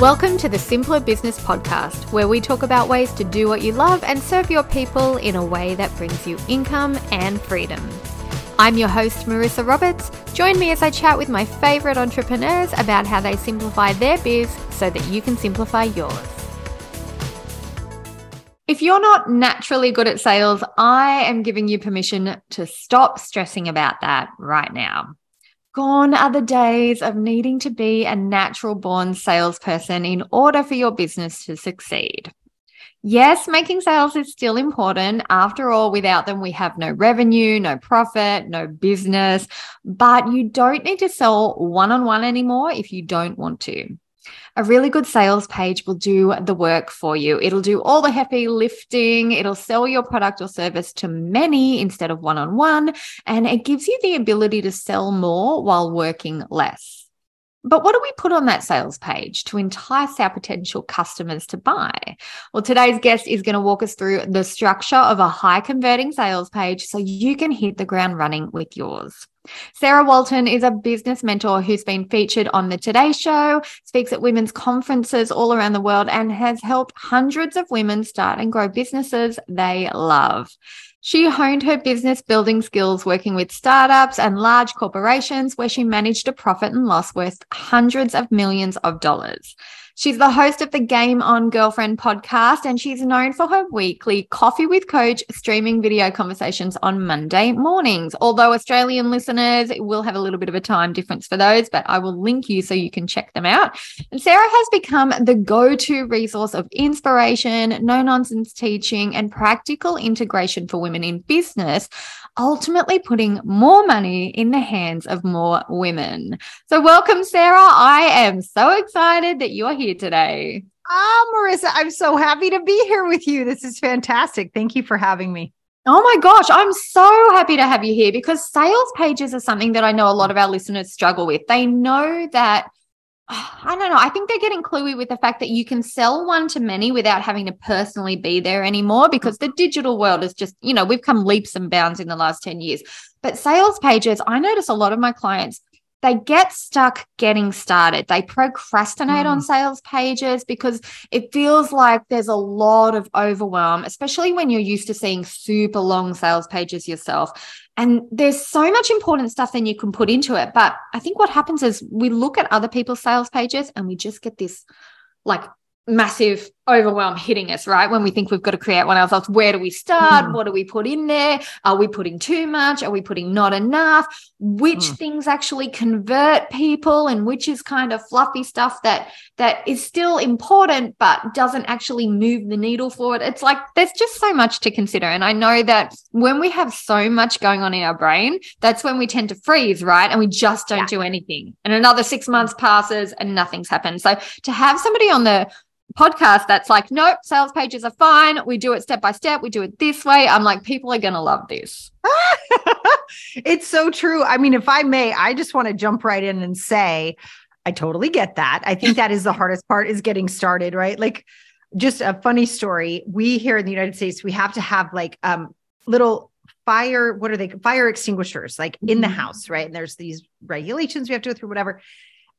Welcome to the Simpler Business Podcast, where we talk about ways to do what you love and serve your people in a way that brings you income and freedom. I'm your host, Marissa Roberts. Join me as I chat with my favorite entrepreneurs about how they simplify their biz so that you can simplify yours. If you're not naturally good at sales, I am giving you permission to stop stressing about that right now. Gone are the days of needing to be a natural born salesperson in order for your business to succeed. Yes, making sales is still important. After all, without them, we have no revenue, no profit, no business. But you don't need to sell one on one anymore if you don't want to. A really good sales page will do the work for you. It'll do all the heavy lifting. It'll sell your product or service to many instead of one on one. And it gives you the ability to sell more while working less. But what do we put on that sales page to entice our potential customers to buy? Well, today's guest is going to walk us through the structure of a high converting sales page so you can hit the ground running with yours. Sarah Walton is a business mentor who's been featured on the Today Show, speaks at women's conferences all around the world, and has helped hundreds of women start and grow businesses they love. She honed her business building skills working with startups and large corporations where she managed a profit and loss worth hundreds of millions of dollars. She's the host of the Game On Girlfriend podcast, and she's known for her weekly Coffee with Coach streaming video conversations on Monday mornings. Although Australian listeners will have a little bit of a time difference for those, but I will link you so you can check them out. And Sarah has become the go to resource of inspiration, no nonsense teaching, and practical integration for women in business ultimately putting more money in the hands of more women. So, welcome, Sarah. I am so excited that you're here today. Ah, oh, Marissa, I'm so happy to be here with you. This is fantastic. Thank you for having me. Oh my gosh, I'm so happy to have you here because sales pages are something that I know a lot of our listeners struggle with. They know that I don't know. I think they're getting cluey with the fact that you can sell one to many without having to personally be there anymore because the digital world is just, you know, we've come leaps and bounds in the last 10 years. But sales pages, I notice a lot of my clients, they get stuck getting started. They procrastinate mm. on sales pages because it feels like there's a lot of overwhelm, especially when you're used to seeing super long sales pages yourself. And there's so much important stuff then you can put into it. But I think what happens is we look at other people's sales pages and we just get this like massive overwhelm hitting us, right? When we think we've got to create one ourselves, where do we start? Mm. What do we put in there? Are we putting too much? Are we putting not enough? Which mm. things actually convert people and which is kind of fluffy stuff that that is still important but doesn't actually move the needle forward? It's like there's just so much to consider. And I know that when we have so much going on in our brain, that's when we tend to freeze, right? And we just don't yeah. do anything. And another 6 months passes and nothing's happened. So to have somebody on the podcast that's like, nope, sales pages are fine. We do it step by step. We do it this way. I'm like, people are going to love this. it's so true. I mean, if I may, I just want to jump right in and say, I totally get that. I think that is the hardest part is getting started, right? Like, just a funny story. We here in the United States, we have to have like um little fire, what are they? Fire extinguishers, like in the mm-hmm. house, right? And there's these regulations we have to go through, whatever.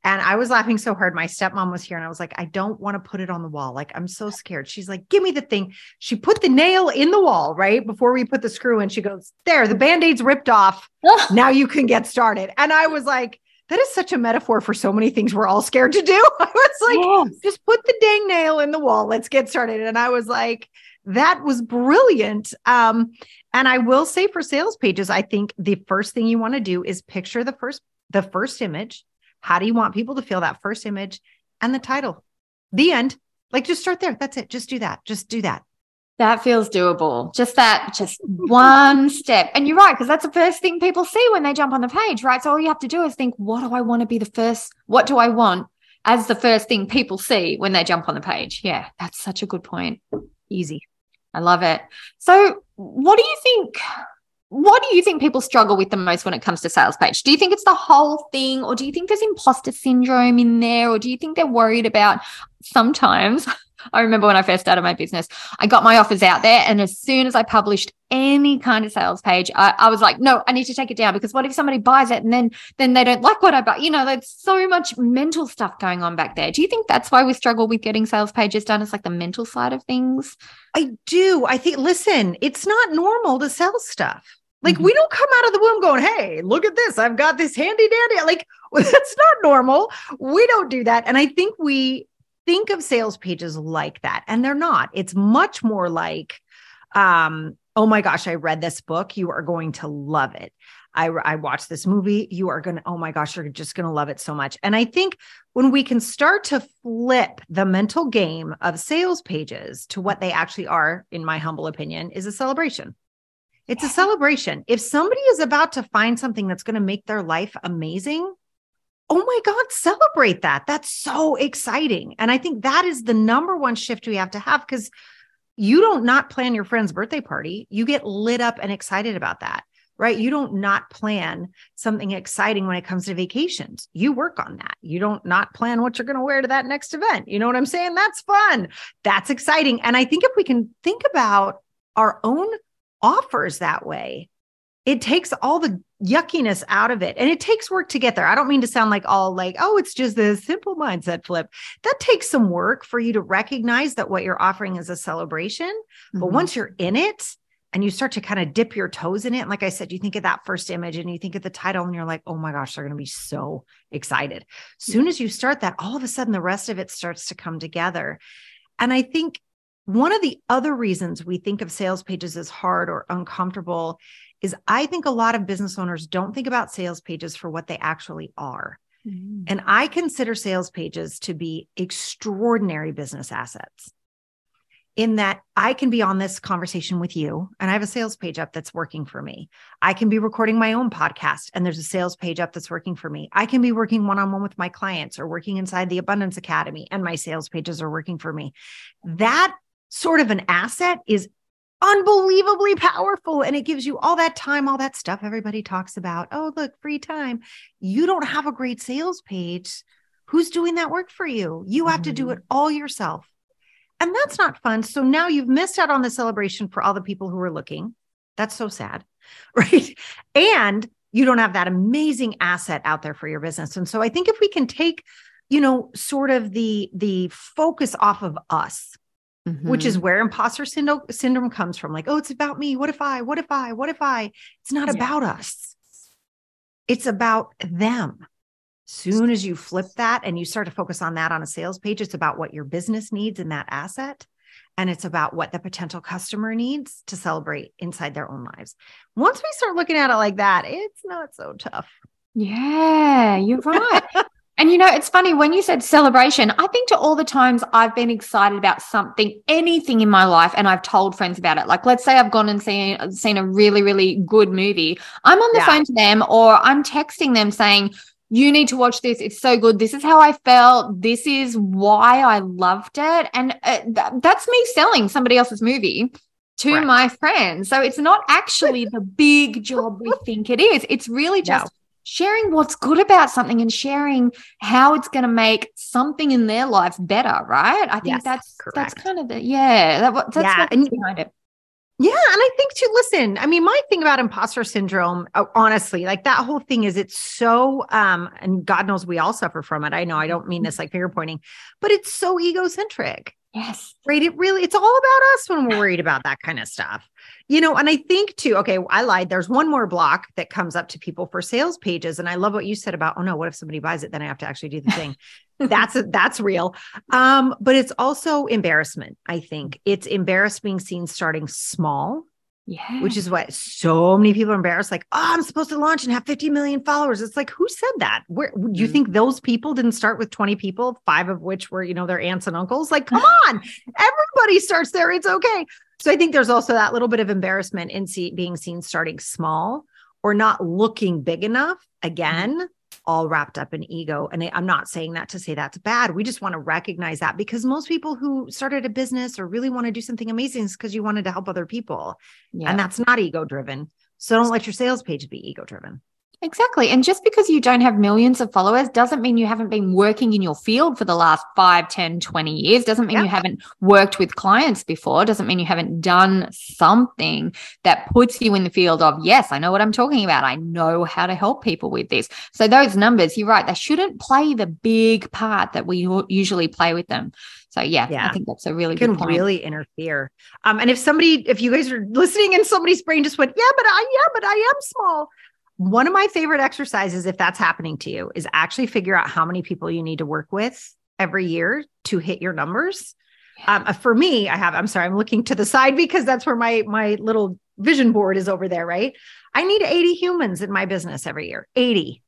And I was laughing so hard. My stepmom was here and I was like, I don't want to put it on the wall. Like, I'm so scared. She's like, give me the thing. She put the nail in the wall, right? Before we put the screw in, she goes, there, the band aid's ripped off. now you can get started. And I was like, that is such a metaphor for so many things we're all scared to do. I was like, yes. just put the dang nail in the wall. Let's get started. And I was like, that was brilliant. Um, and I will say for sales pages, I think the first thing you want to do is picture the first the first image how do you want people to feel that first image and the title? The end. Like just start there. That's it. Just do that. Just do that. That feels doable. Just that, just one step. And you're right, because that's the first thing people see when they jump on the page, right? So all you have to do is think, what do I want to be the first? What do I want as the first thing people see when they jump on the page? Yeah, that's such a good point. Easy. I love it. So, what do you think what do you think people struggle with the most when it comes to sales page? Do you think it's the whole thing, or do you think there's imposter syndrome in there, or do you think they're worried about sometimes I remember when I first started my business, I got my offers out there. And as soon as I published any kind of sales page, I, I, was like, no, I need to take it down because what if somebody buys it and then then they don't like what I buy? You know, there's so much mental stuff going on back there. Do you think that's why we struggle with getting sales pages done? It's like the mental side of things. I do. I think, listen, it's not normal to sell stuff. Like mm-hmm. we don't come out of the womb going, "Hey, look at this! I've got this handy dandy." Like that's not normal. We don't do that, and I think we think of sales pages like that, and they're not. It's much more like, um, "Oh my gosh, I read this book. You are going to love it." I, I watched this movie. You are going to, oh my gosh, you're just going to love it so much. And I think when we can start to flip the mental game of sales pages to what they actually are, in my humble opinion, is a celebration. It's a celebration. If somebody is about to find something that's going to make their life amazing, oh my God, celebrate that. That's so exciting. And I think that is the number one shift we have to have because you don't not plan your friend's birthday party. You get lit up and excited about that, right? You don't not plan something exciting when it comes to vacations. You work on that. You don't not plan what you're going to wear to that next event. You know what I'm saying? That's fun. That's exciting. And I think if we can think about our own offers that way. It takes all the yuckiness out of it and it takes work to get there. I don't mean to sound like all like, oh, it's just a simple mindset flip. That takes some work for you to recognize that what you're offering is a celebration. Mm-hmm. But once you're in it, and you start to kind of dip your toes in it. And like I said, you think of that first image and you think of the title and you're like, oh my gosh, they're going to be so excited. Soon as you start that, all of a sudden the rest of it starts to come together. And I think one of the other reasons we think of sales pages as hard or uncomfortable is I think a lot of business owners don't think about sales pages for what they actually are. Mm-hmm. And I consider sales pages to be extraordinary business assets in that I can be on this conversation with you and I have a sales page up that's working for me. I can be recording my own podcast and there's a sales page up that's working for me. I can be working one on one with my clients or working inside the Abundance Academy and my sales pages are working for me. That sort of an asset is unbelievably powerful and it gives you all that time all that stuff everybody talks about. Oh look free time. You don't have a great sales page. Who's doing that work for you? You have mm-hmm. to do mm-hmm. it all yourself. And that's not fun. So now you've missed out on the celebration for all the people who are looking. That's so sad right? And you don't have that amazing asset out there for your business. And so i think if we can take you know sort of the the focus off of us Mm-hmm. which is mm-hmm. where imposter syndrome, syndrome comes from. Like, oh, it's about me. What if I, what if I, what if I? It's not yeah. about us. It's about them. Soon as you flip that and you start to focus on that on a sales page, it's about what your business needs in that asset. And it's about what the potential customer needs to celebrate inside their own lives. Once we start looking at it like that, it's not so tough. Yeah, you're right. And you know, it's funny when you said celebration, I think to all the times I've been excited about something, anything in my life, and I've told friends about it. Like, let's say I've gone and seen, seen a really, really good movie. I'm on the yeah. phone to them or I'm texting them saying, you need to watch this. It's so good. This is how I felt. This is why I loved it. And uh, th- that's me selling somebody else's movie to right. my friends. So it's not actually the big job we think it is. It's really just sharing what's good about something and sharing how it's going to make something in their life better, right? I think yes, that's correct. that's kind of the yeah, that, that's yeah. and, behind it. Yeah, and I think to listen, I mean, my thing about imposter syndrome, uh, honestly, like that whole thing is it's so um and God knows we all suffer from it. I know I don't mean this like finger pointing, but it's so egocentric. Yes. Right. It really, it's all about us when we're worried about that kind of stuff. You know, and I think too, okay, I lied. There's one more block that comes up to people for sales pages. And I love what you said about, oh no, what if somebody buys it? Then I have to actually do the thing. that's that's real. Um, but it's also embarrassment. I think it's embarrassed being seen starting small yeah. Which is what so many people are embarrassed. Like, oh, I'm supposed to launch and have 50 million followers. It's like, who said that? Where mm-hmm. you think those people didn't start with 20 people, five of which were, you know, their aunts and uncles? Like, come on, everybody starts there. It's okay. So I think there's also that little bit of embarrassment in see, being seen starting small or not looking big enough. Again, mm-hmm. all wrapped up in ego. And I'm not saying that to say that's bad. We just want to recognize that because most people who started a business or really want to do something amazing is because you wanted to help other people. Yeah. And that's not ego driven. So don't let your sales page be ego driven. Exactly. And just because you don't have millions of followers doesn't mean you haven't been working in your field for the last 5, 10, 20 years. Doesn't mean yeah. you haven't worked with clients before. Doesn't mean you haven't done something that puts you in the field of, yes, I know what I'm talking about. I know how to help people with this. So those numbers, you're right, they shouldn't play the big part that we usually play with them. So yeah, yeah, I think that's a really can really interfere. Um, and if somebody, if you guys are listening and somebody's brain just went, yeah, but I, yeah, but I am small. One of my favorite exercises, if that's happening to you, is actually figure out how many people you need to work with every year to hit your numbers. Um, uh, for me, I have. I'm sorry, I'm looking to the side because that's where my my little vision board is over there. Right, I need 80 humans in my business every year. 80.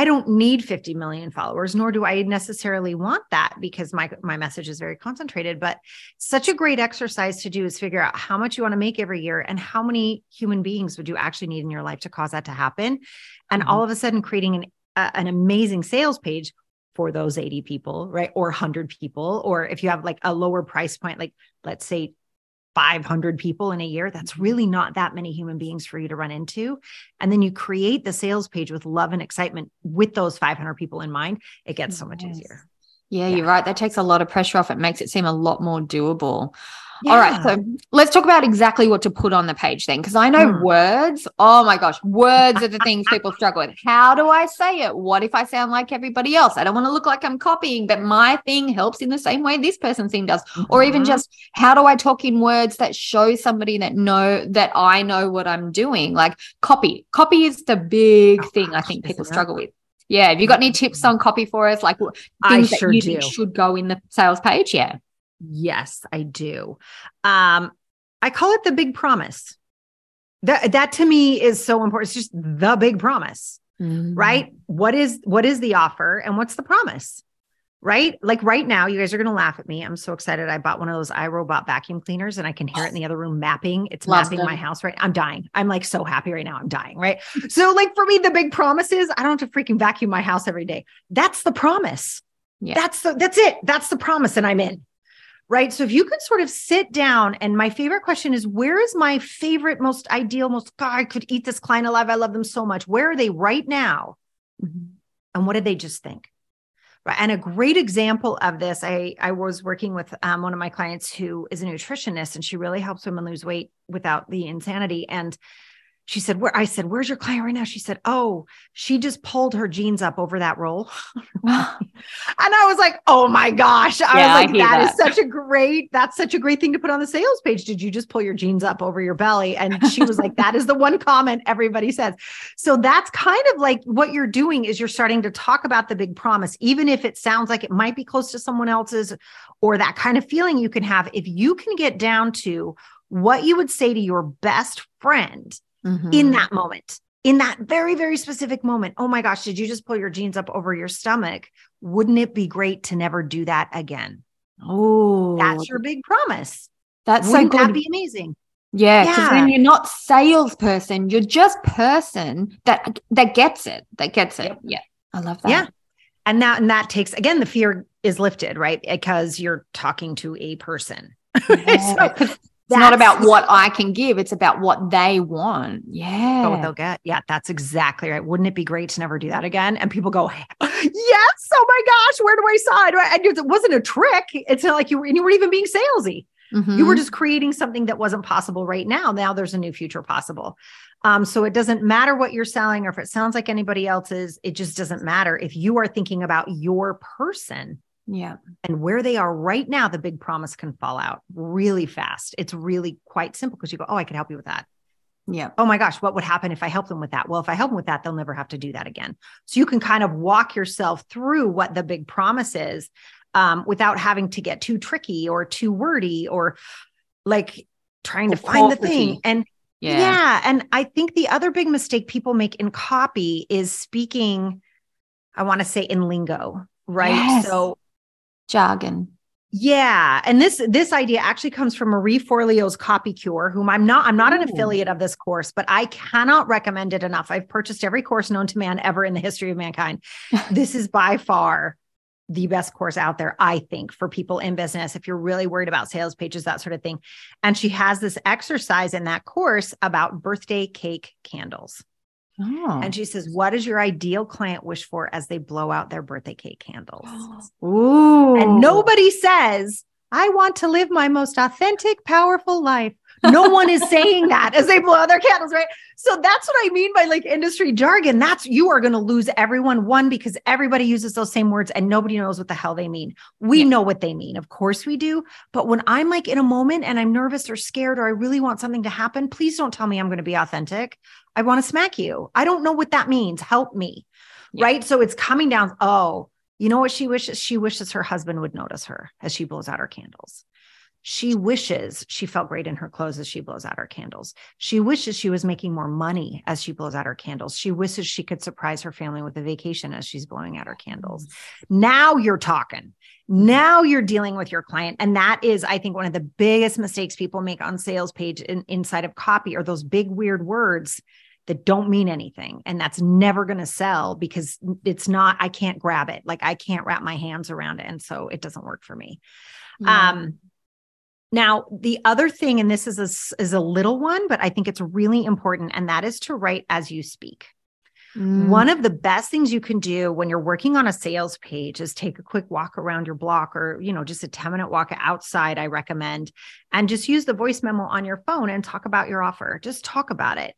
I don't need 50 million followers, nor do I necessarily want that because my my message is very concentrated. But such a great exercise to do is figure out how much you want to make every year and how many human beings would you actually need in your life to cause that to happen. And mm-hmm. all of a sudden, creating an uh, an amazing sales page for those 80 people, right? Or 100 people. Or if you have like a lower price point, like let's say 500 people in a year, that's mm-hmm. really not that many human beings for you to run into. And then you create the sales page with love and excitement with those 500 people in mind, it gets so much easier. Yeah, yeah, you're right. That takes a lot of pressure off. It makes it seem a lot more doable. Yeah. All right. So let's talk about exactly what to put on the page then. Because I know mm. words, oh my gosh, words are the things people struggle with. How do I say it? What if I sound like everybody else? I don't want to look like I'm copying, but my thing helps in the same way this person's thing does. Mm-hmm. Or even mm-hmm. just how do I talk in words that show somebody that know that I know what I'm doing? Like copy. Copy is the big oh, thing gosh, I think people struggle with. Yeah. Have you got any tips on copy for us? Like things sure that you do. think should go in the sales page? Yeah. Yes, I do. Um, I call it the big promise. That that to me is so important. It's just the big promise, mm-hmm. right? What is what is the offer and what's the promise? Right? Like right now, you guys are gonna laugh at me. I'm so excited. I bought one of those iRobot vacuum cleaners and I can hear it in the other room mapping. It's Love mapping them. my house right. I'm dying. I'm like so happy right now. I'm dying. Right. so, like for me, the big promise is I don't have to freaking vacuum my house every day. That's the promise. Yeah. That's the that's it. That's the promise. And I'm in right? So if you could sort of sit down, and my favorite question is where is my favorite, most ideal, most God, I could eat this client alive. I love them so much. Where are they right now? Mm-hmm. And what did they just think? Right. And a great example of this, I, I was working with um, one of my clients who is a nutritionist, and she really helps women lose weight without the insanity. And she said, Where I said, Where's your client right now? She said, Oh, she just pulled her jeans up over that roll. and I was like, Oh my gosh. I yeah, was like, that, that is such a great, that's such a great thing to put on the sales page. Did you just pull your jeans up over your belly? And she was like, That is the one comment everybody says. So that's kind of like what you're doing is you're starting to talk about the big promise, even if it sounds like it might be close to someone else's or that kind of feeling you can have. If you can get down to what you would say to your best friend mm-hmm. in that moment, in that very, very specific moment. Oh my gosh, did you just pull your jeans up over your stomach? Wouldn't it be great to never do that again? Oh, that's your big promise. That's Wouldn't so good. That be amazing. Yeah, because yeah. when you're not salesperson, you're just person that that gets it. That gets it. Yep. Yeah, I love that. Yeah, and that and that takes again the fear is lifted, right? Because you're talking to a person. Yeah. so it's not about what I can give, it's about what they want. Yeah. what they'll get. Yeah, that's exactly right. Wouldn't it be great to never do that again? And people go, Yes. Oh my gosh, where do I sign? And it wasn't a trick. It's not like you were, you weren't even being salesy. Mm-hmm. You were just creating something that wasn't possible right now. Now there's a new future possible. Um, so it doesn't matter what you're selling or if it sounds like anybody else's, it just doesn't matter. If you are thinking about your person, yeah. And where they are right now, the big promise can fall out really fast. It's really quite simple because you go, Oh, I could help you with that. Yeah. Oh my gosh, what would happen if I help them with that? Well, if I help them with that, they'll never have to do that again. So you can kind of walk yourself through what the big promise is um, without having to get too tricky or too wordy or like trying to find the thing. And yeah. yeah. And I think the other big mistake people make in copy is speaking, I want to say in lingo, right? Yes. So jargon. Yeah, and this this idea actually comes from Marie Forleo's Copy Cure, whom I'm not I'm not Ooh. an affiliate of this course, but I cannot recommend it enough. I've purchased every course known to man ever in the history of mankind. this is by far the best course out there, I think, for people in business. If you're really worried about sales pages, that sort of thing. And she has this exercise in that course about birthday cake candles. Oh. And she says, What does your ideal client wish for as they blow out their birthday cake candles? Ooh. And nobody says, I want to live my most authentic, powerful life. No one is saying that as they blow out their candles, right? So that's what I mean by like industry jargon. That's you are going to lose everyone. One, because everybody uses those same words and nobody knows what the hell they mean. We Yeah. know what they mean. Of course we do. But when I'm like in a moment and I'm nervous or scared or I really want something to happen, please don't tell me I'm going to be authentic. I want to smack you. I don't know what that means. Help me. Yeah. Right. So it's coming down. Oh, you know what she wishes? She wishes her husband would notice her as she blows out her candles. She wishes she felt great in her clothes as she blows out her candles. She wishes she was making more money as she blows out her candles. She wishes she could surprise her family with a vacation as she's blowing out her candles. Now you're talking. Now you're dealing with your client. And that is, I think, one of the biggest mistakes people make on sales page in, inside of copy are those big, weird words that don't mean anything. And that's never going to sell because it's not, I can't grab it. Like I can't wrap my hands around it. And so it doesn't work for me. Yeah. Um, now the other thing, and this is a, is a little one, but I think it's really important, and that is to write as you speak. Mm. One of the best things you can do when you're working on a sales page is take a quick walk around your block or, you know, just a 10 minute walk outside, I recommend, and just use the voice memo on your phone and talk about your offer. Just talk about it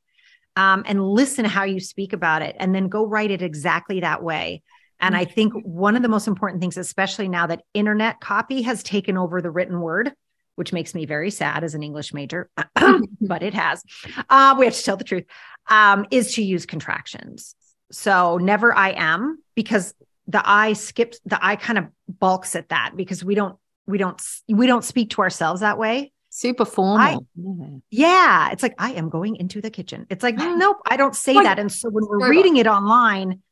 um, and listen how you speak about it and then go write it exactly that way. And I think one of the most important things, especially now that internet copy has taken over the written word, which makes me very sad as an English major, but it has. Uh, we have to tell the truth. Um, is to use contractions. So never I am because the I skips the I kind of balks at that because we don't we don't we don't speak to ourselves that way. Super formal. Yeah. Yeah, it's like I am going into the kitchen. It's like nope, I don't say that. And so when we're reading it online,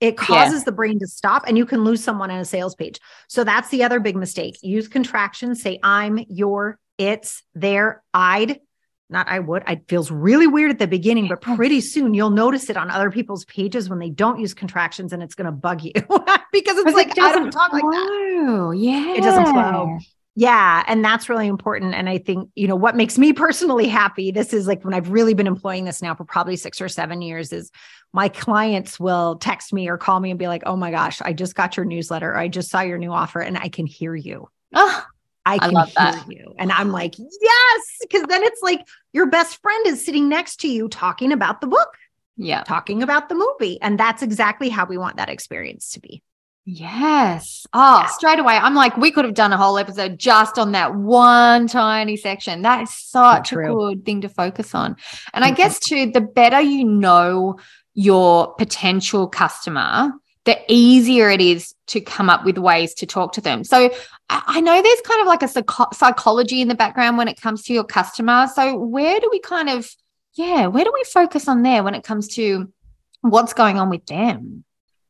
it causes the brain to stop and you can lose someone on a sales page. So that's the other big mistake. Use contractions, say I'm, your, it's, their, I'd, not I would. It feels really weird at the beginning, but pretty soon you'll notice it on other people's pages when they don't use contractions and it's going to bug you because it's like it I don't talk like that. Yeah. It doesn't flow. Yeah. And that's really important. And I think, you know, what makes me personally happy, this is like when I've really been employing this now for probably six or seven years, is my clients will text me or call me and be like, oh my gosh, I just got your newsletter. Or I just saw your new offer and I can hear you. Oh, I can love hear that. you. And I'm like, yes. Cause then it's like your best friend is sitting next to you talking about the book, yeah. talking about the movie. And that's exactly how we want that experience to be. Yes. Oh, Yeah. straight away. I'm like, we could have done a whole episode just on that one tiny section. That is such a good thing to focus on. And I Mhm. guess too, the better you know your potential customer, the easier it is to come up with ways to talk to them. So I, I know there's kind of like a psycho- psychology in the background when it comes to your customer. So where do we kind of, yeah, where do we focus on there when it comes to what's going on with them?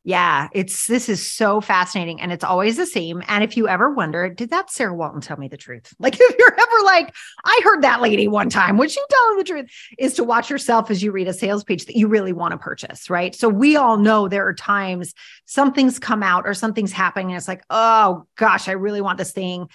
Yeah, it's this is so fascinating and it's always the same. And if you ever wonder, did that Sarah Walton tell me the truth? Like if you're ever like, I heard that lady one time, would she tell her the truth? Is to watch yourself as you read a sales page that you really want to purchase, right? So we all know there are times something's come out or something's happening and it's like, oh gosh, I really want this thing.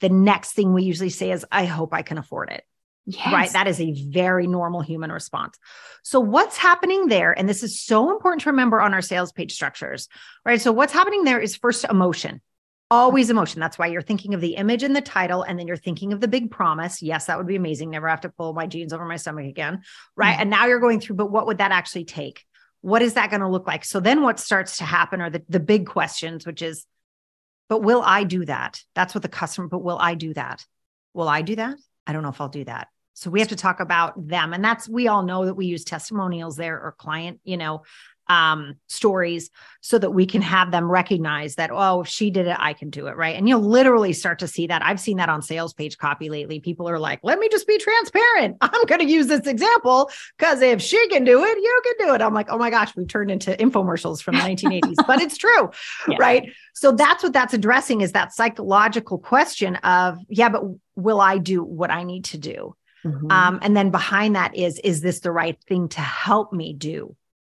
The next thing we usually say is, I hope I can afford it Yes. right? That is a very normal human response. So, what's happening there? And this is so important to remember on our sales page structures, right? So, what's happening there is first emotion, always emotion. That's why you're thinking of the image and the title, and then you're thinking of the big promise. Yes, that would be amazing. Never have to pull my jeans over my stomach again, right? Mhm. And now you're going through, but what would that actually take? What is that going to look like? So, then what starts to happen are the, the big questions, which is, but will I do that? That's what the customer, but will I do that? Will I do that? I don't know if I'll do that. So we have to talk about them. And that's, we all know that we use testimonials there or client, you know, um, stories so that we can have them recognize that, oh, if she did it, I can do it. Right. And you'll literally start to see that. I've seen that on sales page copy lately. People are like, let me just be transparent. I'm going to use this example because if she can do it, you can do it. I'm like, oh my gosh, we've turned into infomercials from the 1980s, but it's true. Yeah. Right. So that's what that's addressing is that psychological question of, yeah, but will I do what I need to do? Mhm. Um, and then behind that is, is this the right thing to help me do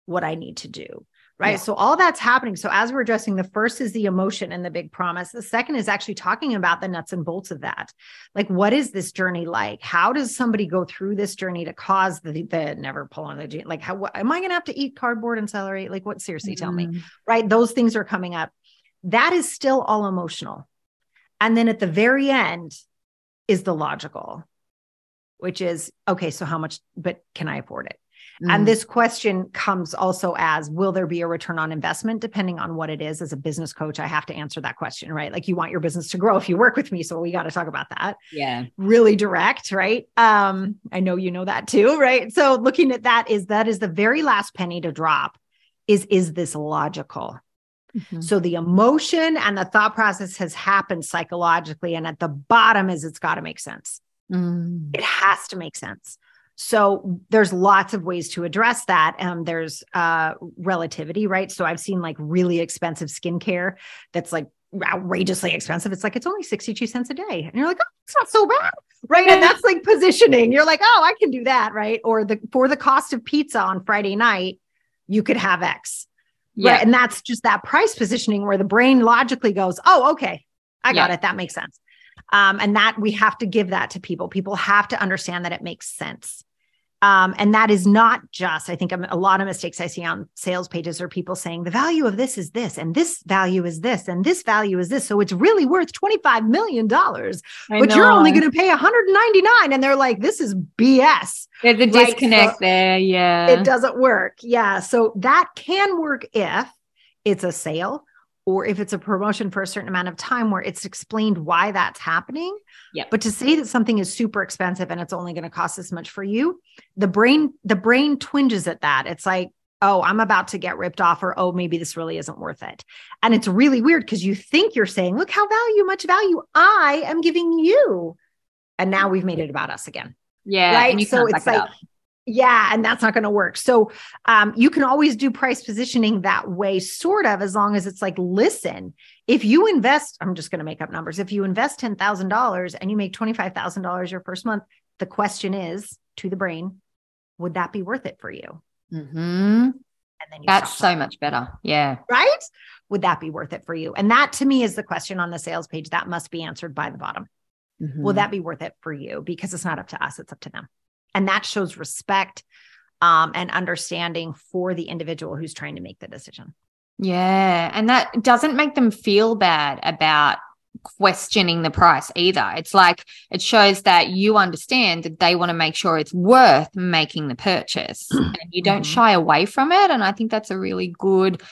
what I need to do? right? Yeah. So all that's happening. So as we're addressing, the first is the emotion and the big promise. The second is actually talking about the nuts and bolts of that. Like, what is this journey like? How does somebody go through this journey to cause the, the never pull on the jean? Like, how what, am I going to have to eat cardboard and celery? Like, what? Seriously, tell me, Mm. right? Those things are coming up. That is still all emotional. And then at the very end is the logical, which is okay, so how much, but can I afford it? Mm. And this question comes also as Will there be a return on investment? Depending on what it is. As a business coach, I have to answer that question, right? Like you want your business to grow if you work with me. So we got to talk about that. yeah. Really direct, right? Um, I know you know that too, right? So looking at that is that is the very last penny to drop is is this logical? Mhm. So the emotion and the thought process has happened psychologically. And at the bottom is it's got to make sense. Mm. It has to make sense. So there's lots of ways to address that. Um, there's uh, relativity, right? So I've seen like really expensive skincare that's like outrageously expensive. It's like it's only 62 cents a day. And you're like, oh, it's not so bad. Right. And that's like positioning. You're like, oh, I can do that. Right. Or the for the cost of pizza on Friday night, you could have X. Yeah. Right. And that's just that price positioning where the brain logically goes, oh, okay, I got Yeah. it. That makes sense. Um, and that we have to give that to people. People have to understand that it makes sense. Um, and that is not just, I think um, a lot of mistakes I see on sales pages are people saying the value of this is this, and this value is this, and this value is this. So it's really worth $25 million, but I you're only going to pay 199 And they're like, this is BS There's a Right, so there. Yeah. it doesn't work. Yeah. So that can work if it's a sale or if it's a promotion for a certain amount of time where it's explained why that's happening. Yep. But to say that something is super expensive and it's only going to cost this much for you, the brain, the brain twinges at that. It's like, oh, I'm about to get ripped off, or oh, maybe this really isn't worth it. And it's really weird because you think you're saying, look how value, much value I am giving you. And now we've made it about us again. Yeah. Right? So it's it like-. Yeah, and that's not going to work. So um, you can always do price positioning that way, sort of, as long as it's like, listen, if you invest, I'm just going to make up numbers. If you invest ten thousand dollars and you make twenty five thousand dollars your first month, the question is to the brain, would that be worth it for you? Mhm. And then you That's so much better. Yeah. right? Would that be worth it for you? And that to me is the question on the sales page that must be answered by the bottom. Will Mhm. that be worth it for you? Because it's not up to us, it's up to them. And that shows respect um, and understanding for the individual who's trying to make the decision. Yeah. And that doesn't make them feel bad about questioning the price either. It's like it shows that you understand that they want to make sure it's worth making the purchase and you don't Mhm. shy away from it. And I think that's a really good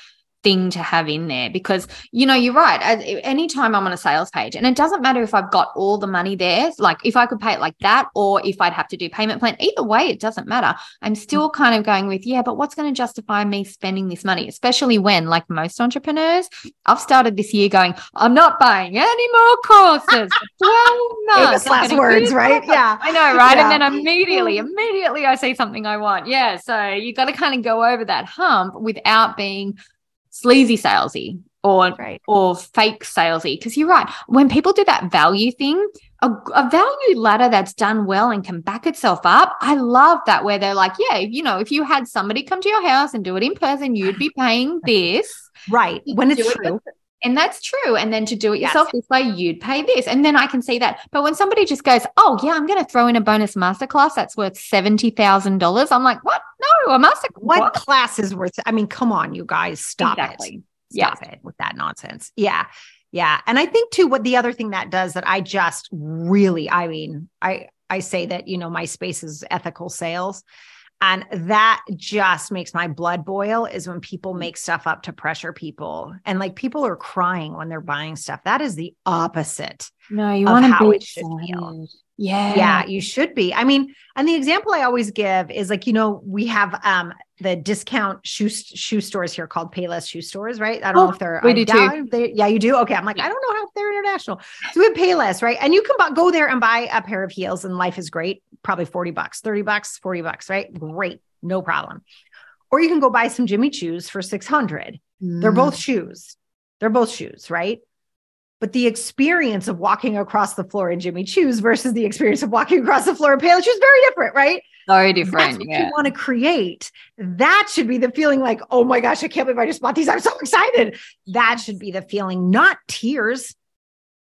thing to have in there because you know you're right anytime i'm on a sales page and it doesn't matter if i've got all the money there like if i could pay it like that or if i'd have to do payment plan either way it doesn't matter i'm still mm. kind of going with yeah but what's going to justify me spending this money especially when like most entrepreneurs i've started this year going i'm not buying any more courses 12 months last words, right? Yeah. I know, right? Yeah. And then immediately, mm. immediately I see something I want. Yeah. So you got to kind of go over that hump without being sleazy salesy or Right. or fake salesy. Because you're right. When people do that value thing, a, a value ladder that's done well and can back itself up, I love that where they're like, yeah, you know, if you had somebody come to your house and do it in person, you'd be paying this. Right. When it's Do it true. And that's true. And then to do it Yes. yourself this way, you'd pay this. And then I can see that. But when somebody just goes, oh, yeah, I'm going to throw in a bonus masterclass that's worth $70,000, I'm like, what? No, a master What class is worth I mean, come on, you guys, stop it. Exactly. Yeah. Stop it with that nonsense. Yeah. Yeah. And I think too, what the other thing that does that I just really, I mean, I I say that, you know, my space is ethical sales. And that just makes my blood boil is when people Mm. make stuff up to pressure people. And like people are crying when they're buying stuff. That is the opposite. No, you want to be it should feel. excited. Yeah. Yeah, you should be. I mean, and the example I always give is like, you know, we have um the discount shoe shoe stores here called Payless shoe stores, right? I don't Oh, know if they're we I do too. They, yeah, you do. Okay, I'm like, I don't know how they're international. So we have Payless, right? And you can go there and buy a pair of heels, and life is great. Probably forty bucks, thirty bucks, forty bucks, right? Great, no problem. Or you can go buy some Jimmy Choos for six hundred. They're Mm. both shoes. They're both shoes, right? But the experience of walking across the floor in Jimmy Choos versus the experience of walking across the floor in Payless Shoes is very different, right? so different. That's what yeah. you want to create. That should be the feeling like, oh my gosh, I can't believe I just bought these. I'm so excited. That should be the feeling, not tears.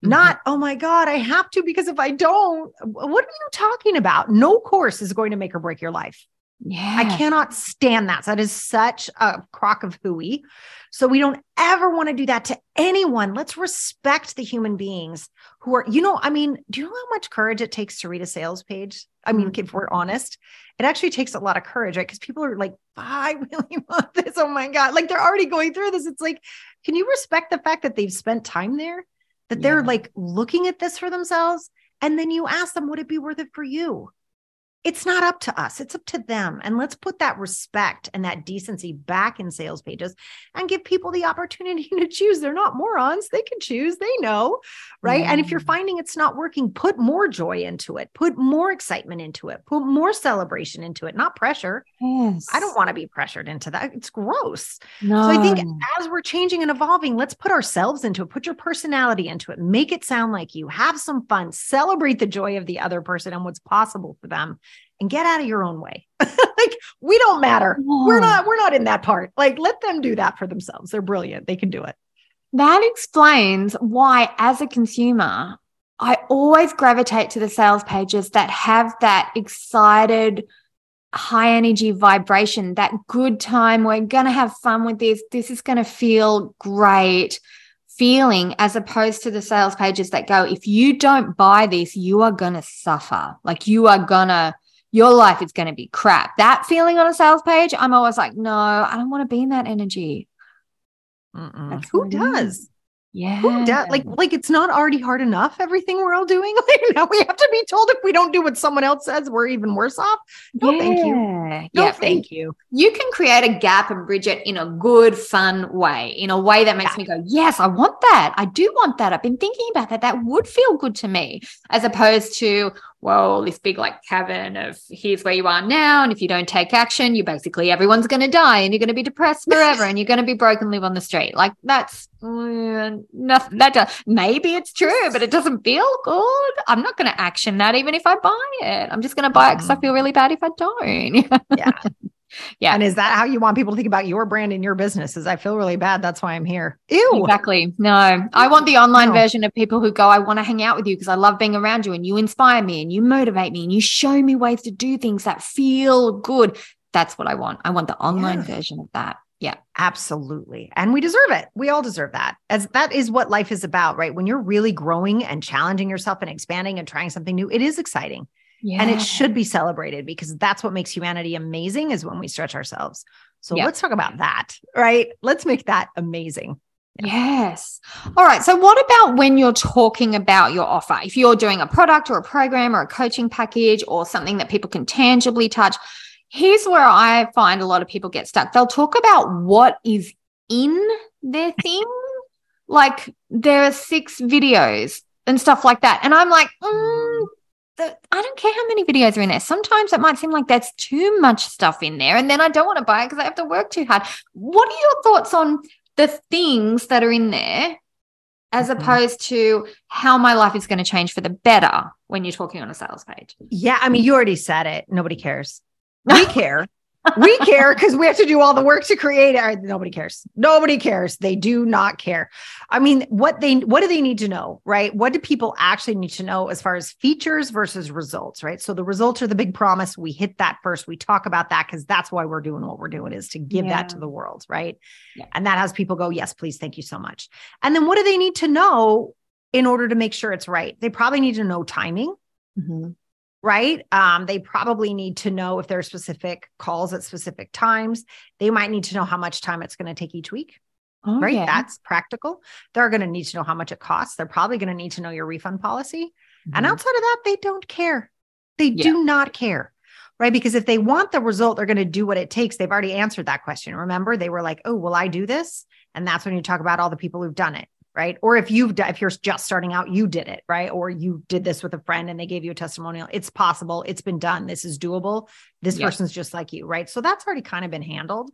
Mm-hmm. Not, oh my God, I have to because if I don't, what are you talking about? No course is going to make or break your life. Yeah. I cannot stand that. That is such a crock of hooey. So we don't ever want to do that to anyone. Let's respect the human beings who are, you know, I mean, do you know how much courage it takes to read a sales page? I mean, mm-hmm. if we're honest, it actually takes a lot of courage, right? Because people are like, I really want this. Oh my God. Like they're already going through this. It's like, can you respect the fact that they've spent time there? That they're yeah. like looking at this for themselves? And then you ask them, would it be worth it for you? It's not up to us, it's up to them. And let's put that respect and that decency back in sales pages and give people the opportunity to choose. They're not morons, they can choose, they know, right? And if you're mm. finding it's not working, put more joy into it, put more excitement into it, put more celebration into it, not pressure. Yes. I don't want to be pressured into that. It's gross. No. So I think as we're changing and evolving, let's put ourselves into it, put your personality into it, make it sound like you, have some fun, celebrate the joy of the other person and what's possible for them and get out of your own way. like we don't matter. We're not we're not in that part. Like let them do that for themselves. They're brilliant. They can do it. That explains why as a consumer I always gravitate to the sales pages that have that excited high energy vibration, that good time. We're going to have fun with this. This is going to feel great feeling as opposed to the sales pages that go, if you don't buy this, you are going to suffer. Like you are going to your life is going to be crap. That feeling on a sales page, I'm always like, no, I don't want to be in that energy. Who does? Yeah. Who does? Like, like it's not already hard enough, everything we're all doing. Like now we have to be told if we don't do what someone else says, we're even worse off. No, yeah. thank you. No, yeah, thank you. You can create a gap and bridge it in a good, fun way, in a way that makes yeah. me go, yes, I want that. I do want that. I've been thinking about that. That would feel good to me, as opposed to, well, this big like cavern of here's where you are now. And if you don't take action, you basically everyone's going to die and you're going to be depressed forever and you're going to be broken, live on the street. Like that's uh, nothing. That does, maybe it's true, but it doesn't feel good. I'm not going to action that even if I buy it. I'm just going to buy it because I mm. feel really bad if I don't. yeah. Yeah. And is that how you want people to think about your brand and your business? Is I feel really bad. That's why I'm here. Ew. Exactly. No, I want the online no. version of people who go, I want to hang out with you because I love being around you and you inspire me and you motivate me and you show me ways to do things that feel good. That's what I want. I want the online yeah. version of that. Yeah. Absolutely. And we deserve it. We all deserve that. As that is what life is about, right? When you're really growing and challenging yourself and expanding and trying something new, it is exciting. Yeah. And it should be celebrated because that's what makes humanity amazing is when we stretch ourselves. So yeah. let's talk about that, right? Let's make that amazing. Yeah. Yes. All right. So, what about when you're talking about your offer? If you're doing a product or a program or a coaching package or something that people can tangibly touch, here's where I find a lot of people get stuck. They'll talk about what is in their thing. like there are six videos and stuff like that. And I'm like, mm, the, I don't care how many videos are in there. Sometimes it might seem like that's too much stuff in there. And then I don't want to buy it because I have to work too hard. What are your thoughts on the things that are in there as mm-hmm. opposed to how my life is going to change for the better when you're talking on a sales page? Yeah. I mean, you already said it. Nobody cares. We care we care because we have to do all the work to create it. Nobody cares. Nobody cares. They do not care. I mean, what they what do they need to know, right? What do people actually need to know as far as features versus results, right? So the results are the big promise. We hit that first. We talk about that because that's why we're doing what we're doing is to give yeah. that to the world, right? Yeah. And that has people go, yes, please, thank you so much. And then what do they need to know in order to make sure it's right? They probably need to know timing. Mm-hmm right? Um, they probably need to know if there are specific calls at specific times. They might need to know how much time it's going to take each week. Oh, right. That's practical. They're going to need to know how much it costs. They're probably going to need to know your refund policy. Mm-hmm. And outside of that, they don't care. They yeah. do not care. Right. Because if they want the result, they're going to do what it takes. They've already answered that question. Remember, they were like, oh, will I do this? And that's when you talk about all the people who've done it right? Or if you've if you're just starting out, you did it, right? Or you did this with a friend and they gave you a testimonial. It's possible. It's been done. This is doable. This person's just like you, right? So that's already kind of been handled.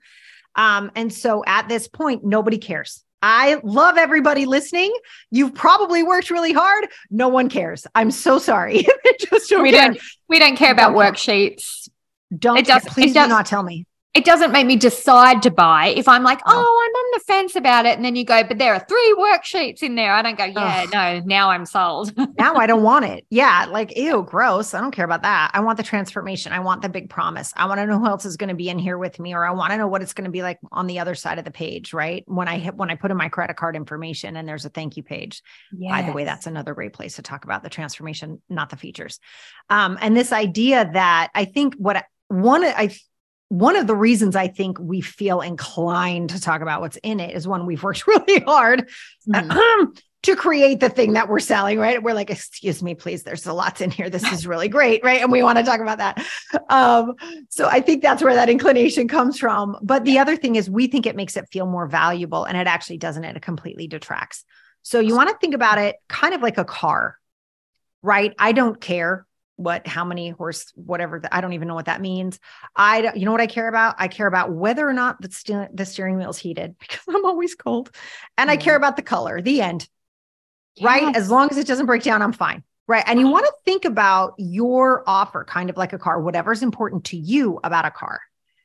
Um, and so at this point, nobody cares. I love everybody listening. You've probably worked really hard. No one cares. I'm so sorry. just don't we care. don't we don't care about worksheets Don't It does- please it does- do not tell me. It doesn't make me decide to buy if I'm like, oh, I'm on the fence about it. And then you go, but there are three worksheets in there. I don't go, yeah, Ugh. no, now I'm sold. now I don't want it. Yeah, like ew, gross. I don't care about that. I want the transformation. I want the big promise. I want to know who else is going to be in here with me, or I want to know what it's going to be like on the other side of the page, right? When I hit when I put in my credit card information and there's a thank you page. By the way, that's another great place to talk about the transformation, not the features. Um, and this idea that I think what one I one of the reasons I think we feel inclined to talk about what's in it is one we've worked really hard Mhm. to create the thing that we're selling, right? We're like, excuse me, please, there's a lot in here. This is really great, right? And we want to talk about that. Um, so I think that's where that inclination comes from. But the other thing is we think it makes it feel more valuable and it actually doesn't, it completely detracts. So you want to think about it kind of like a car, right? I don't care what how many horse whatever the, I don't even know what that means. I don't, you know what I care about? I care about whether or not the steering the steering wheel's heated because I'm always cold. And I care about the color, the end right? As long as it doesn't break down, I'm fine. Right. And you want to think about your offer kind of like a car, whatever's important to you about a car.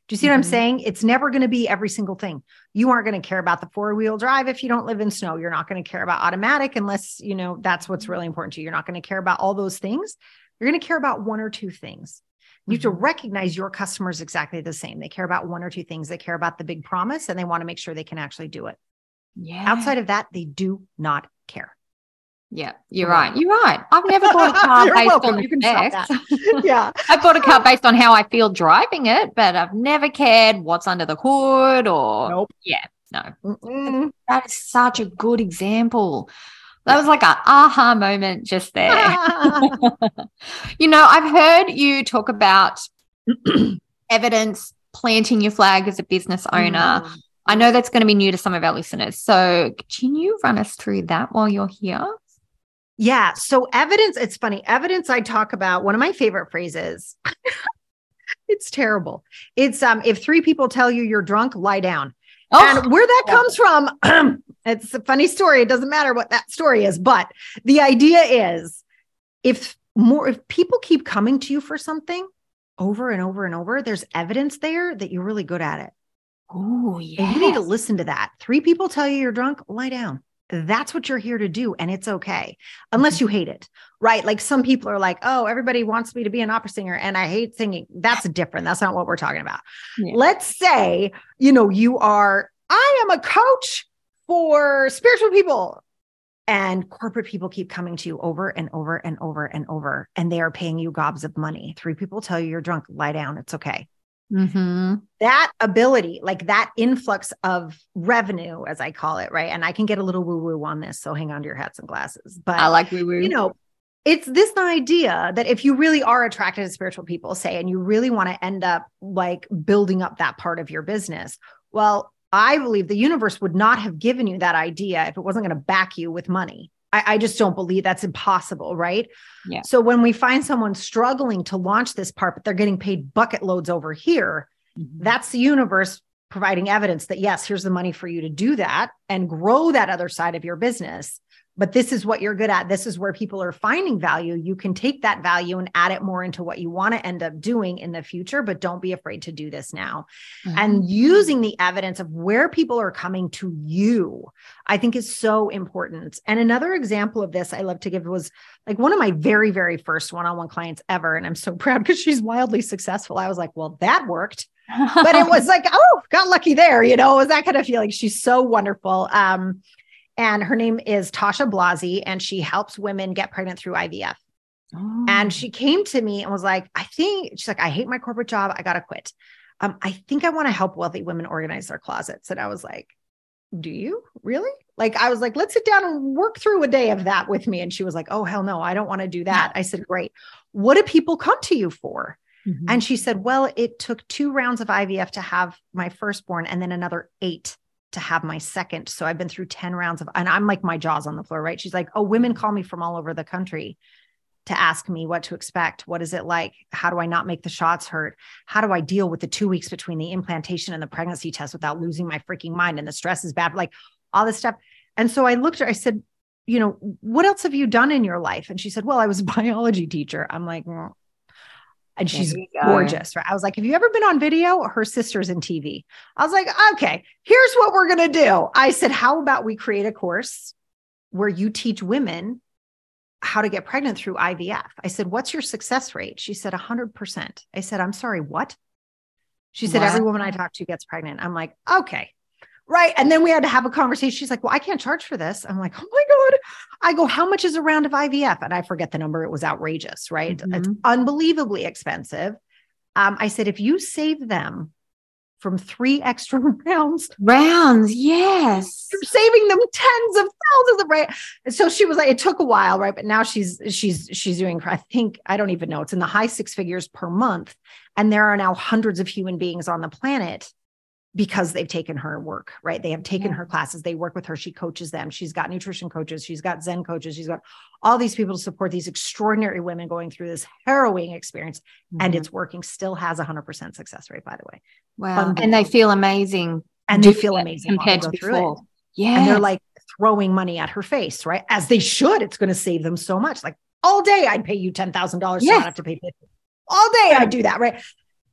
Do you see what I'm Mhm. saying? It's never going to be every single thing. You aren't going to care about the four wheel drive if you don't live in snow. You're not going to care about automatic unless, you know, that's what's really important to you. You're not going to care about all those things. You're going to care about one or two things. You have to Mhm. recognize your customers exactly the same. They care about one or two things. They care about the big promise and they want to make sure they can actually do it. yeah. Outside of that, they do not care. Yeah, you're right. You're right. I've never bought a car based welcome. on the You specs. yeah. I bought a car based on how I feel driving it, but I've never cared what's under the hood or Nope. yeah, no. That is such a good example. That was like a aha moment just there. you know, I've heard you talk about evidence planting your flag as a business owner. Mm. I know that's going to be new to some of our listeners. So, can you run us through that while you're here? Yeah. So evidence, it's funny. Evidence I talk about, one of my favorite phrases. it's terrible. It's um if three people tell you you're drunk, lie down. Oh, and where that comes from, it's a funny story. It doesn't matter what that story is, but the idea is if more if people keep coming to you for something over and over and over, there's evidence there that you're really good at it. oh, yeah. you need to listen to that. Three people tell you you're drunk, lie down. That's what you're here to do. And it's okay, unless mm-hmm. you hate it, right? Like some people are like, oh, everybody wants me to be an opera singer and I hate singing. That's different. That's not what we're talking about. Yeah. Let's say, you know, you are, I am a coach for spiritual people. And corporate people keep coming to you over and over and over and over, and they are paying you gobs of money. Three people tell you you're drunk, lie down. It's okay Mhm. that ability, like that influx of revenue, as I call it, right? And I can get a little woo woo on this. So hang on to your hats and glasses. But, I like woo woo. you know, it's this idea that if you really are attracted to spiritual people, say, and you really want to end up like building up that part of your business, well, I believe the universe would not have given you that idea if it wasn't going to back you with money. I, I just don't believe that's impossible, right? Yeah. So when we find someone struggling to launch this part, but they're getting paid bucket loads over here, Mhm. that's the universe providing evidence that yes, here's the money for you to do that and grow that other side of your business. But this is what you're good at. This is where people are finding value. You can take that value and add it more into what you want to end up doing in the future, but don't be afraid to do this now. And Mhm. using the evidence of where people are coming to you, I think is so important. And another example of this I love to give was like one of my very, very first one on one clients ever. And I'm so proud because she's wildly successful. I was like, well, that worked but it was like, oh, got lucky there. You know, it was that kind of feeling. She's so wonderful. Um, and her name is Tasha Blasi, and she helps women get pregnant through IVF. Oh. And she came to me and was like, I think she's like, I hate my corporate job. I gotta quit. Um, I think I want to help wealthy women organize their closets. And I was like, Do you really? Like, I was like, let's sit down and work through a day of that with me. And she was like, Oh, hell no, I don't want to do that. I said, Great. What do people come to you for? Mhm. And she said, Well, it took two rounds of IVF to have my firstborn and then another eight to have my second. So I've been through 10 rounds of, and I'm like, my jaw's on the floor, right? She's like, Oh, women call me from all over the country to ask me what to expect. What is it like? How do I not make the shots hurt? How do I deal with the two weeks between the implantation and the pregnancy test without losing my freaking mind? And the stress is bad, like all this stuff. And so I looked at her, I said, you know, what else have you done in your life? And she said, well, I was a biology teacher. I'm like, "Mm, and she's gorgeous. Right. I was like, Have you ever been on video? Her sister's in TV. I was like, Okay, here's what we're going to do. I said, How about we create a course where you teach women how to get pregnant through IVF? I said, What's your success rate? She said, 100%. I said, I'm sorry, what? She said, wow. Every woman I talk to gets pregnant. I'm like, Okay. Right. And then we had to have a conversation. She's like, Well, I can't charge for this. I'm like, Oh my God. I go, How much is a round of IVF? And I forget the number. It was outrageous, right? Mm-hmm. It's unbelievably expensive. Um, I said, If you save them from three extra rounds. Rounds, yes. You're saving them tens of thousands of right. So she was like, it took a while, right? But now she's she's she's doing, I think, I don't even know, it's in the high six figures per month. And there are now hundreds of human beings on the planet because they've taken her work, right? They have taken yeah. her classes, they work with her, she coaches them. She's got nutrition coaches, she's got Zen coaches, she's got all these people to support these extraordinary women going through this harrowing experience. Mm-hmm. And it's working, still has a 100% success rate, by the way. Wow. And they feel amazing. And they feel amazing compared to before. Yeah. And they're like throwing money at her face, right? As they should. It's going to save them so much. Like all day, I'd pay you $10,000 so I have to pay 50 All day, I'd do that, right?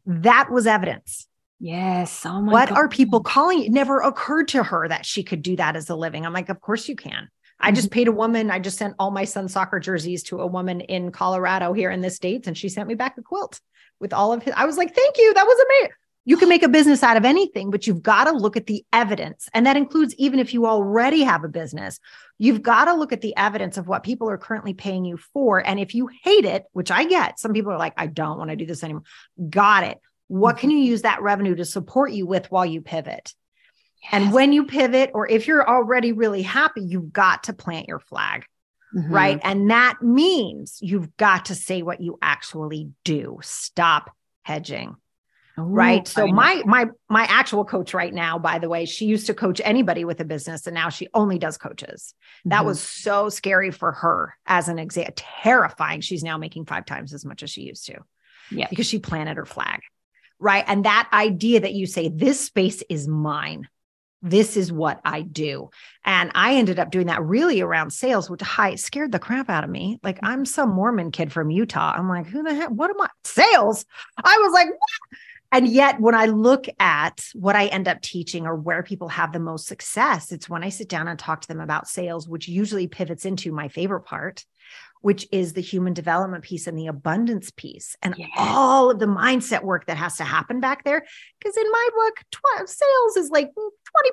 That was evidence Yes. Oh what God. are people calling it? Never occurred to her that she could do that as a living. I'm like, of course you can. I just mm-hmm. paid a woman. I just sent all my son's soccer jerseys to a woman in Colorado here in the States, and she sent me back a quilt with all of his. I was like, thank you. That was amazing. You can make a business out of anything, but you've got to look at the evidence. And that includes even if you already have a business, you've got to look at the evidence of what people are currently paying you for. And if you hate it, which I get, some people are like, I don't want to do this anymore. Got it. What can mm-hmm. you use that revenue to support you with while you pivot? Yes. And when you pivot, or if you're already really happy, you've got to plant your flag. Mm-hmm. Right. And that means you've got to say what you actually do. Stop hedging. Ooh, right. So my my my actual coach right now, by the way, she used to coach anybody with a business and now she only does coaches. Mm-hmm. That was so scary for her as an example, terrifying. She's now making five times as much as she used to. Yeah. Because she planted her flag right? And that idea that you say, this space is mine. This is what I do. And I ended up doing that really around sales, which high scared the crap out of me. Like mm-hmm. I'm some Mormon kid from Utah. I'm like, who the heck? What am I? Sales. I was like, what? And yet, when I look at what I end up teaching or where people have the most success, it's when I sit down and talk to them about sales, which usually pivots into my favorite part, which is the human development piece and the abundance piece and yes. all of the mindset work that has to happen back there. Because in my book, tw- sales is like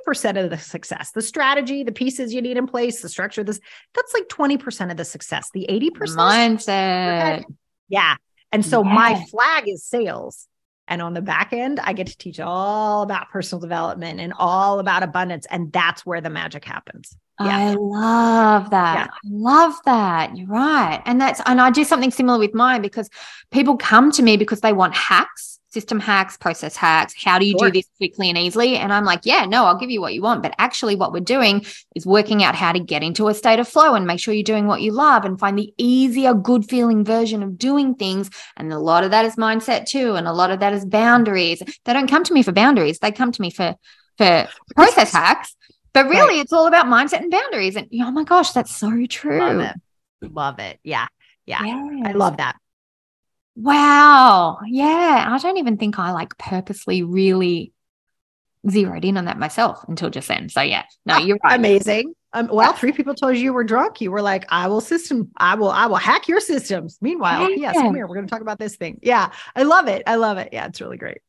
20% of the success. The strategy, the pieces you need in place, the structure, this that's like 20% of the success. The 80% mindset. Yeah. And so yes. my flag is sales. And on the back end, I get to teach all about personal development and all about abundance. And that's where the magic happens. Yeah. I love that. Yeah. I love that. You're right. And that's, and I do something similar with mine because people come to me because they want hacks, system hacks, process hacks. How do you sure. do this quickly and easily? And I'm like, yeah, no, I'll give you what you want. But actually, what we're doing is working out how to get into a state of flow and make sure you're doing what you love and find the easier, good feeling version of doing things. And a lot of that is mindset too. And a lot of that is boundaries. They don't come to me for boundaries, they come to me for, for process hacks but really, right. it's all about mindset and boundaries. And oh my gosh, that's so true. Love it. Love it. Yeah. Yeah. Yes. I love that. Wow. Yeah. I don't even think I like purposely really zeroed in on that myself until just then. So yeah, no, ah, you're right. Amazing. Um, well, three people told you you were drunk. You were like, I will system, I will, I will hack your systems. Meanwhile, yeah. yes, come here. We're going to talk about this thing. Yeah. I love it. I love it. Yeah. It's really great.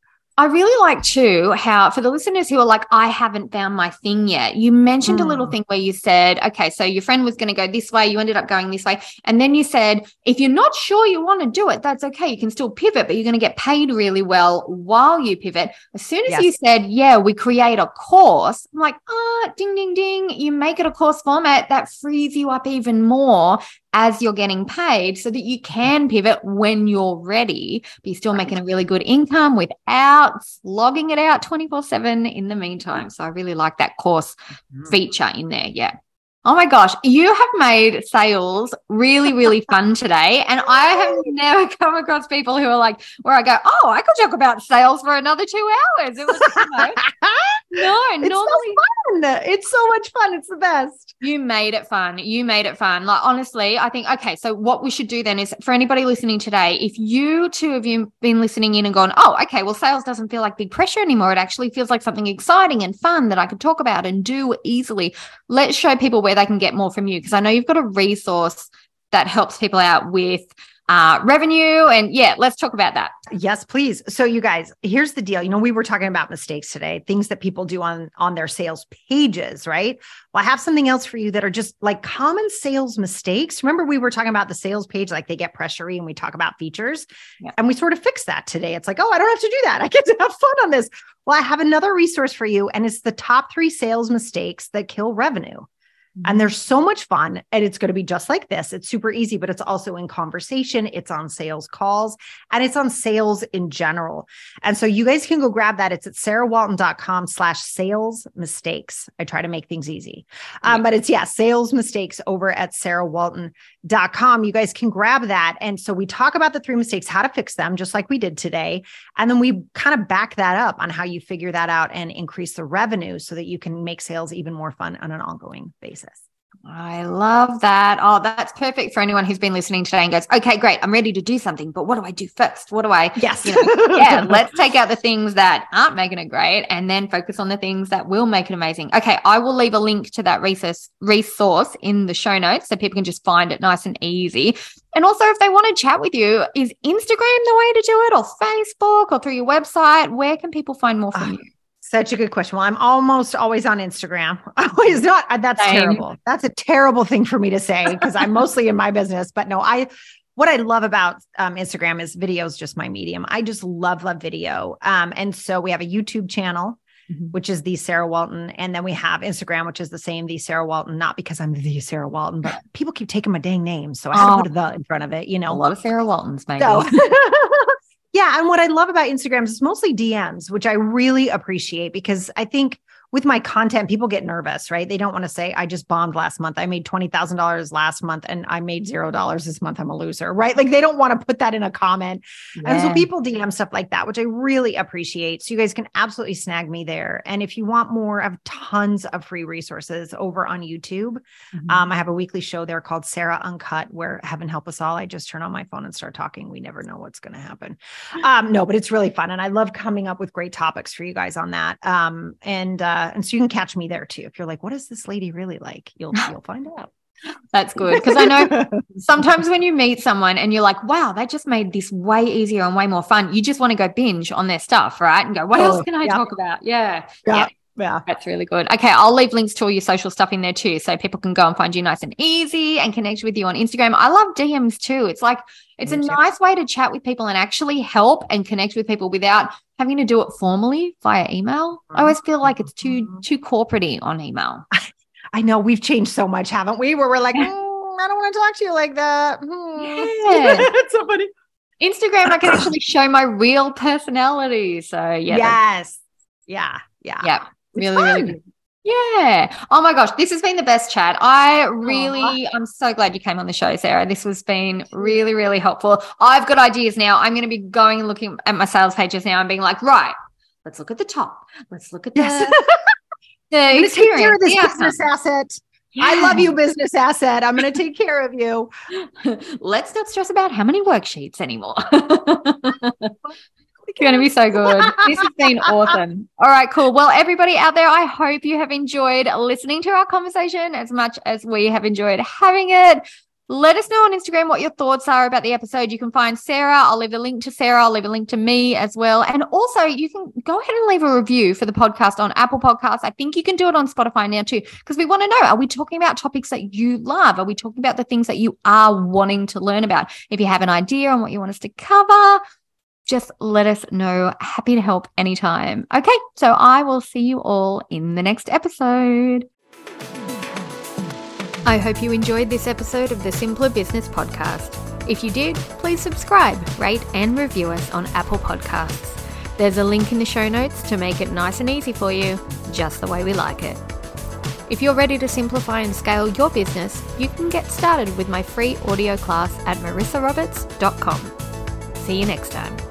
I really like too how for the listeners who are like, I haven't found my thing yet. You mentioned mm. a little mm. thing where you said, okay, so your friend was going to go this way, you ended up going this way. And then you said, if you're not sure you want to do it, that's okay. You can still pivot, but you're going to get paid really well while you pivot. As soon as yes. you said, yeah, we create a course, I'm like, ah, ding, ding, ding. You make it a course format that frees you up even more as you're getting paid so that you can pivot when you're ready, but you're still making a really good income without slogging it out 24 7 in the meantime. So I really like that course mm-hmm. feature in there. Yeah. Oh my gosh, you have made sales really, really fun today. And I have never come across people who are like, where I go, oh, I could talk about sales for another two hours. It was, you know, No, it's normally so fun. It's so much fun. It's the best. you made it fun. You made it fun. Like honestly, I think okay. So what we should do then is for anybody listening today, if you two of you been listening in and gone, oh, okay, well, sales doesn't feel like big pressure anymore. It actually feels like something exciting and fun that I could talk about and do easily. Let's show people where they can get more from you because I know you've got a resource that helps people out with uh, revenue. And yeah, let's talk about that. Yes, please. So you guys, here's the deal. You know, we were talking about mistakes today, things that people do on on their sales pages, right? Well, I have something else for you that are just like common sales mistakes. Remember we were talking about the sales page like they get pressury and we talk about features. Yeah. And we sort of fix that today. It's like, "Oh, I don't have to do that. I get to have fun on this." Well, I have another resource for you and it's the top 3 sales mistakes that kill revenue. And they're so much fun. And it's going to be just like this. It's super easy, but it's also in conversation. It's on sales calls and it's on sales in general. And so you guys can go grab that. It's at sarahwalton.com slash sales mistakes. I try to make things easy. Um, but it's, yeah, sales mistakes over at sarahwalton.com. You guys can grab that. And so we talk about the three mistakes, how to fix them, just like we did today. And then we kind of back that up on how you figure that out and increase the revenue so that you can make sales even more fun on an ongoing basis. I love that. Oh, that's perfect for anyone who's been listening today and goes, okay, great. I'm ready to do something, but what do I do first? What do I, Yes. you know, yeah, let's take out the things that aren't making it great and then focus on the things that will make it amazing. Okay. I will leave a link to that resource resource in the show notes so people can just find it nice and easy. And also, if they want to chat with you, is Instagram the way to do it or Facebook or through your website? Where can people find more from Ah, you? Such a good question. Well, I'm almost always on Instagram. Always not. uh, That's Same. terrible. That's a terrible thing for me to say because I'm mostly in my business. But no, I, what I love about um, Instagram is video is just my medium. I just love, love video. Um, and so we have a YouTube channel, Mhm. which is the Sarah Walton. And then we have Instagram, which is the same, the Sarah Walton, not because I'm the Sarah Walton, but people keep taking my dang name. So I Oh. to put a the in front of it, you know, A lot of Sarah Waltons, maybe. So, yeah. And what I love about Instagram is mostly DMs, which I really appreciate because I think with my content, people get nervous, right? They don't want to say, I just bombed last month. I made $20,000 last month and I made $0 this month. I'm a loser, right? Like they don't want to put that in a comment. And so people DM stuff like that, which I really appreciate. So you guys can absolutely snag me there. And if you want more, I have tons of free resources over on YouTube. Mhm. Um, I have a weekly show there called Sarah Uncut, where heaven help us all, I just turn on my phone and start talking. We never know what's going to happen. Um, no, but it's really fun, and I love coming up with great topics for you guys on that. Um, and uh, Uh, and so you can catch me there too. If you're like, what is this lady really like? You'll you'll find out. That's good because I know sometimes when you meet someone and you're like, wow, they just made this way easier and way more fun, you just want to go binge on their stuff, right? And go, what else Oh, can I yeah. talk about? Yeah. yeah, yeah. That's really good. Okay, I'll leave links to all your social stuff in there too, so people can go and find you nice and easy and connect with you on Instagram. I love DMs too. It's like it's a nice way to chat with people and actually help and connect with people without having to do it formally via email. I always feel like it's too Mhm. too corporate on email. I know we've changed so much, haven't we? Where we're like, "Mm, I don't want to talk to you like that. Hmm." Yeah. it's so funny. Instagram, I can actually show my real personality. So yeah, yes, yeah, yeah, yeah, It's really, really good. Yeah. Oh my gosh, this has been the best chat. I oh, really, I'm so glad you came on the show, Sarah. This has been really, really helpful. I've got ideas now. I'm going to be going and looking at my sales pages now and being like, right, let's look at the top. Let's look at the, Yes. the I'm going to take care of experience, this the business asset. I love you, business asset. I'm going to take care of you. Let's not stress about how many worksheets anymore. It's going to be so good. This has been awesome. All right, cool. Well, everybody out there, I hope you have enjoyed listening to our conversation as much as we have enjoyed having it. Let us know on Instagram what your thoughts are about the episode. You can find Sarah. I'll leave a link to Sarah. I'll leave a link to me as well. And also, you can go ahead and leave a review for the podcast on Apple Podcasts. I think you can do it on Spotify now too, because we want to know are we talking about topics that you love? Are we talking about the things that you are wanting to learn about? If you have an idea on what you want us to cover, just let us know. Happy to help anytime. Okay, so I will see you all in the next episode. I hope you enjoyed this episode of the Simpler Business Podcast. If you did, please subscribe, rate, and review us on Apple Podcasts. There's a link in the show notes to make it nice and easy for you, just the way we like it. If you're ready to simplify and scale your business, you can get started with my free audio class at marissaroberts.com. See you next time.